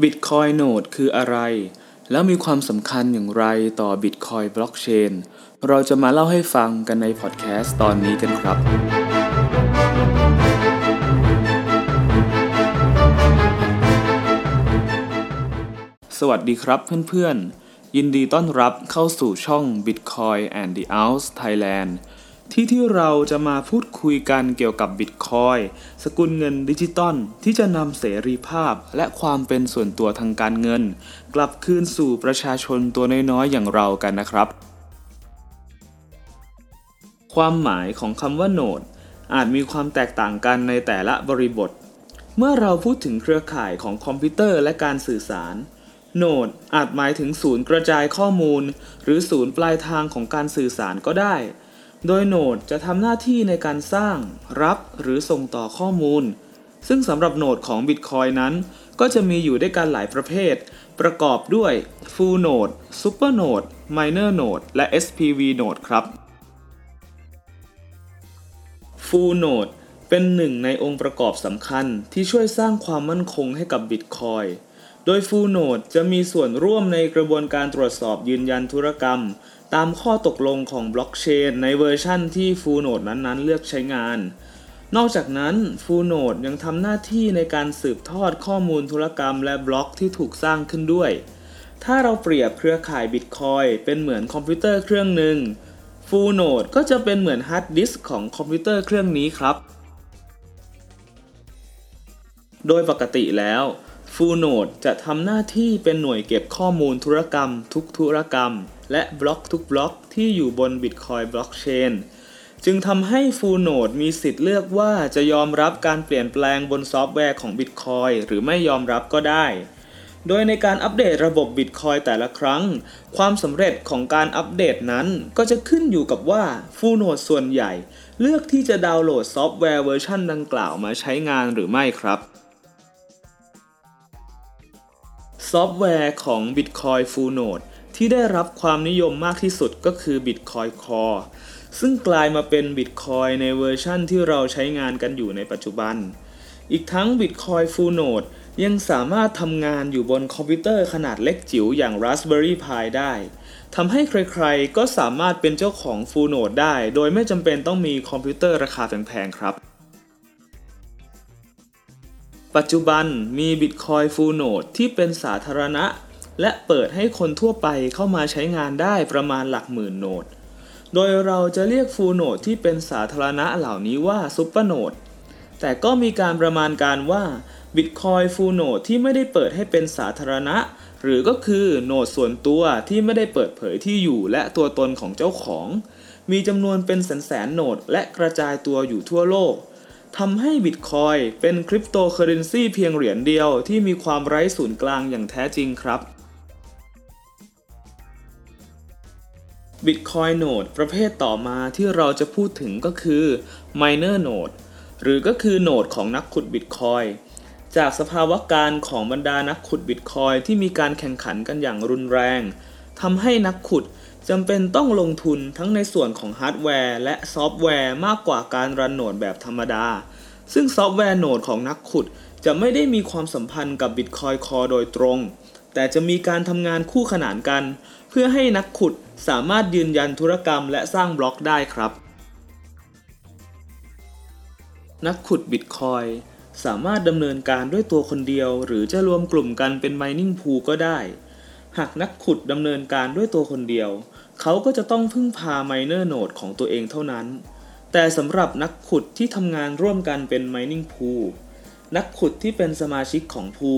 Bitcoin Node คืออะไร แล้วมีความสำคัญอย่างไรต่อ Bitcoin Blockchain เราจะมาเล่าให้ฟังกันในพอดแคสต์ตอนนี้กันครับ สวัสดีครับเพื่อนๆ ยินดีต้อนรับเข้าสู่ช่อง Bitcoin and the Ounce Thailand ที่ที่เราจะมาพูดคุยกันเกี่ยวกับบิตคอยสกุลเงินดิจิตอลที่จะนำเสรีภาพและความเป็นส่วนตัวทางการเงิน กลับคืนสู่ประชาชนตัวน้อยๆอย่างเรากันนะครับ ความหมายของคำว่าโนดอาจมีความแตกต่างกันในแต่ละบริบท เมื่อเราพูดถึงเครือข่ายของคอมพิวเตอร์และการสื่อสารโนดอาจหมายถึงศูนย์กระจายข้อมูล หรือศูนย์ปลายทางของการสื่อสารก็ได้ โดยโนดจะทำหน้าที่ในการสร้าง รับหรือส่งต่อข้อมูล ซึ่งสำหรับโนดของ Bitcoin นั้น ก็จะมีอยู่ด้วยกันหลายประเภท ประกอบด้วย Full Node Super Node Minor Node และ SPV Node ครับ Full Node เป็นหนึ่งในองค์ประกอบสำคัญที่ช่วยสร้างความมั่นคงให้กับ Bitcoin โดย Full Node จะมีส่วนร่วมในกระบวนการตรวจสอบยืนยันธุรกรรม ตามข้อตกลงของบล็อกเชนในเวอร์ชั่นที่ Full Node นั้นๆ เลือกใช้งาน นอกจากนั้น Full Node ยังทำหน้าที่ในการสืบทอดข้อมูลธุรกรรมและบล็อกที่ถูกสร้างขึ้นด้วย ถ้าเราเปรียบเครือข่ายบิตคอยเป็นเหมือนคอมพิวเตอร์เครื่องหนึ่ง Full Node ก็จะเป็นเหมือนฮาร์ดดิสก์ของคอมพิวเตอร์เครื่องนี้ครับ โดยปกติแล้ว Full Node จะทำหน้าที่เป็นหน่วยเก็บข้อมูลธุรกรรมทุกธุรกรรม และบล็อกทุกบล็อกที่อยู่บน Bitcoin Blockchain จึงทำให้ Full Node มีสิทธิ์เลือกว่าจะยอมรับการเปลี่ยนแปลงบนซอฟต์แวร์ของ Bitcoin หรือไม่ยอมรับก็ได้ โดยในการอัปเดตระบบ Bitcoin แต่ละครั้ง ความสำเร็จของการอัปเดตนั้นก็จะขึ้นอยู่กับว่า Full Node ส่วนใหญ่ เลือกที่จะดาวน์โหลดซอฟต์แวร์เวอร์ชันดังกล่าวมาใช้งานหรือไม่ครับซอฟต์แวร์ของ Bitcoin Full Node ที่ได้รับความนิยมมากที่สุดก็คือ Bitcoin Core ซึ่งกลายมาเป็น Bitcoin ในเวอร์ชั่นที่เราใช้งานกันอยู่ในปัจจุบัน อีกทั้ง Bitcoin Full Node ยังสามารถทำงานอยู่บนคอมพิวเตอร์ขนาดเล็กจิ๋วอย่าง Raspberry Pi ได้ทำให้ใครๆ ก็สามารถเป็นเจ้าของ Full Node ได้ โดยไม่จำเป็นต้องมีคอมพิวเตอร์ราคาแพงๆ ครับ ปัจจุบันมี Bitcoin Full Node ที่เป็นสาธารณะ และเปิดให้คนทั่วไปเข้ามาใช้งานได้ประมาณหลักหมื่น node โดยเราจะเรียก full node ที่เป็นสาธารณะเหล่านี้ว่า super node แต่ก็มีการประมาณการว่า Bitcoin Full Node ที่ไม่ได้เปิดให้เป็นสาธารณะ หรือก็คือ node ส่วนตัวที่ไม่ได้เปิดเผยที่อยู่และตัวตนของเจ้าของ มีจำนวนเป็นแสนแสน node และกระจายตัวอยู่ทั่วโลกทำให้บิตคอยเป็นคริปโตเคอเรนซีเพียงเหรียญเดียวที่มีความไร้ศูนย์กลางอย่างแท้จริงครับ Bitcoin Node ประเภทต่อมาที่เราจะพูดถึงก็คือ Miner Node หรือก็คือ node ของนักขุด Bitcoin จากสภาวะการของบรรดานักขุด Bitcoin ที่มีการแข่งขันกันอย่างรุนแรงทำให้นักขุดจำเป็นต้องลงทุนทั้งในส่วนของฮาร์ดแวร์และซอฟต์แวร์มากกว่าการ run node แบบธรรมดา ซึ่งซอฟต์แวร์ node ของนักขุดจะไม่ได้มีความสัมพันธ์กับ Bitcoin Core โดยตรง แต่จะมีการทำงานคู่ขนานกัน เพื่อให้นักขุดสามารถยืนยันธุรกรรมและสร้างบล็อกได้ครับ นักขุดบิตคอยสามารถดำเนินการด้วยตัวคนเดียว หรือจะรวมกลุ่มกันเป็น Mining Pool ก็ได้ หากนักขุดดำเนินการด้วยตัวคนเดียว เขาก็จะต้องพึ่งพา Miner Node ของตัวเองเท่านั้น แต่สำหรับนักขุดที่ทำงานร่วมกันเป็น Mining Pool นักขุดที่เป็นสมาชิกของ pool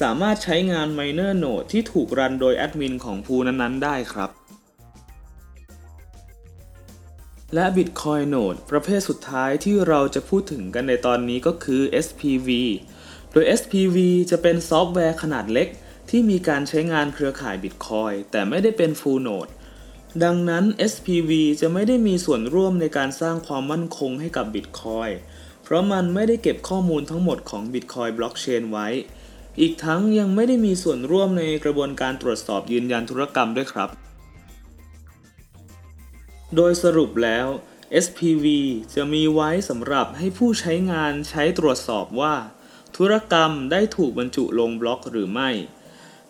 สามารถใช้งาน Miner Node ที่ถูก run โดยแอดมินของ pool นั้นๆ ได้ครับ และ Bitcoin Node ประเภทสุดท้ายที่เราจะพูดถึงกันในตอนนี้ก็คือ SPV โดย SPV จะเป็นซอฟต์แวร์ขนาดเล็ก ที่มีการใช้งานเครือข่าย Bitcoin แต่ไม่ได้เป็น Full Node ดังนั้น SPV จะไม่ได้มีส่วนร่วมในการสร้างความมั่นคงให้กับ Bitcoin เพราะมันไม่ได้เก็บข้อมูลทั้งหมดของ Bitcoin Blockchain ไว้ อีกทั้งยังไม่ได้มีส่วนร่วมในกระบวนการตรวจสอบยืนยันธุรกรรมด้วยครับ โดยสรุปแล้ว SPV จะมีไว้สำหรับให้ผู้ใช้งานใช้ตรวจสอบว่า ธุรกรรมได้ถูกบรรจุลงบล็อกหรือไม่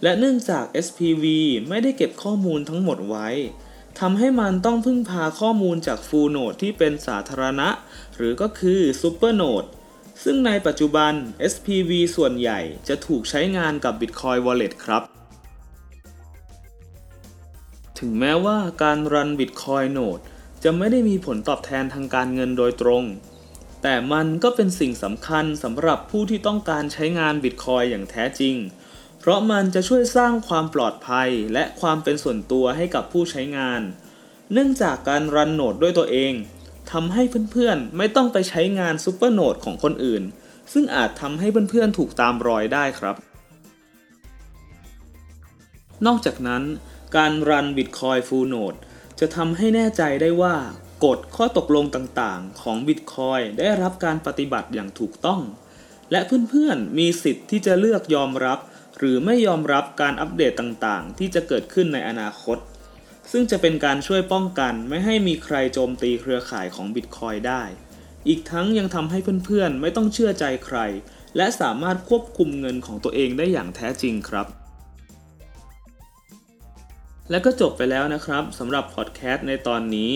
และเนื่องจาก SPV ไม่ได้เก็บข้อมูลทั้งหมดไว้ ทำให้มันต้องพึ่งพาข้อมูลจาก Full Node ที่เป็นสาธารณะ หรือก็คือ Super Node ซึ่งในปัจจุบัน SPV ส่วนใหญ่จะถูกใช้งานกับ Bitcoin Wallet ครับ ถึงแม้ว่าการรัน Bitcoin Node จะไม่ได้มีผลตอบแทนทางการเงินโดยตรง แต่มันก็เป็นสิ่งสำคัญสำหรับผู้ที่ต้องการใช้งาน Bitcoin อย่างแท้จริง เพราะมันจะช่วยสร้างความปลอดภัยและความเป็นส่วนตัวให้กับผู้ใช้งาน เนื่องจากการรันโหนดด้วยตัวเองทำให้เพื่อนๆ ไม่ต้องไปใช้งานซูเปอร์โหนดของคนอื่น ซึ่งอาจทำให้เพื่อนๆ ถูกตามรอยได้ครับ นอกจากนั้น การรัน Bitcoin Full Node จะทำให้แน่ใจได้ว่ากฎข้อตกลงต่างๆ ของ Bitcoin ได้รับการปฏิบัติอย่างถูกต้อง และเพื่อนๆ มีสิทธิ์ที่จะเลือกยอมรับ หรือไม่ยอมรับการอัปเดตต่างๆ ที่จะเกิดขึ้นในอนาคต ซึ่งจะเป็นการช่วยป้องกันไม่ให้มีใครโจมตีเครือข่ายของ Bitcoin ได้ อีกทั้งยังทำให้เพื่อนๆ ไม่ต้องเชื่อใจใคร และสามารถควบคุมเงินของตัวเองได้อย่างแท้จริงครับ และก็จบไปแล้วนะครับสำหรับพอดแคสต์ในตอนนี้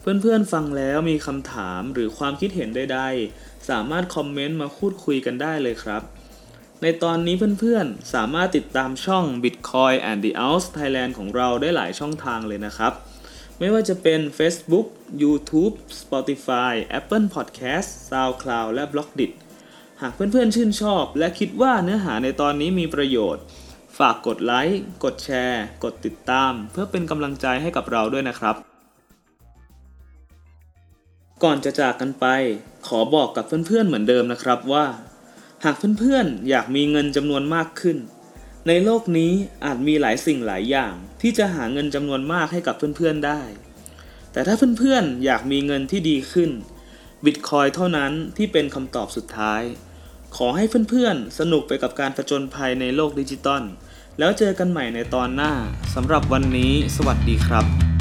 เพื่อนๆฟังแล้วมีคำถามหรือความคิดเห็นใดๆ สามารถคอมเมนต์มาพูดคุยกันได้เลยครับ ในตอนนี้เพื่อนๆ สามารถติดตามช่อง Bitcoin and the Ounce Thailand ของเราได้หลายช่องทางเลยนะครับ ไม่ว่าจะเป็น Facebook, YouTube, Spotify, Apple Podcast, SoundCloud และ b l o g d i t หากเพื่อนๆ ชื่นชอบ และคิดว่าเนื้อหาในตอนนี้มีประโยชน์ ฝากกดไลค์ กดแชร์ กดติดตาม เพื่อเป็นกำลังใจให้กับเราด้วยนะครับ ก่อนจะจากกันไป ขอบอกกับเพื่อนๆ เหมือนเดิมนะครับว่า หากเพื่อนๆ อยากมีเงินจำนวนมากขึ้น ในโลกนี้อาจมีหลายสิ่งหลายอย่าง ที่จะหาเงินจำนวนมากให้กับเพื่อนๆได้ แต่ถ้าเพื่อนๆ อยากมีเงินที่ดีขึ้น บิตคอยเท่านั้นที่เป็นคำตอบสุดท้าย ขอให้เพื่อนๆ สนุกไปกับการผจญภัยในโลกดิจิตอล แล้วเจอกันใหม่ในตอนหน้าสำหรับวันนี้ สวัสดีครับ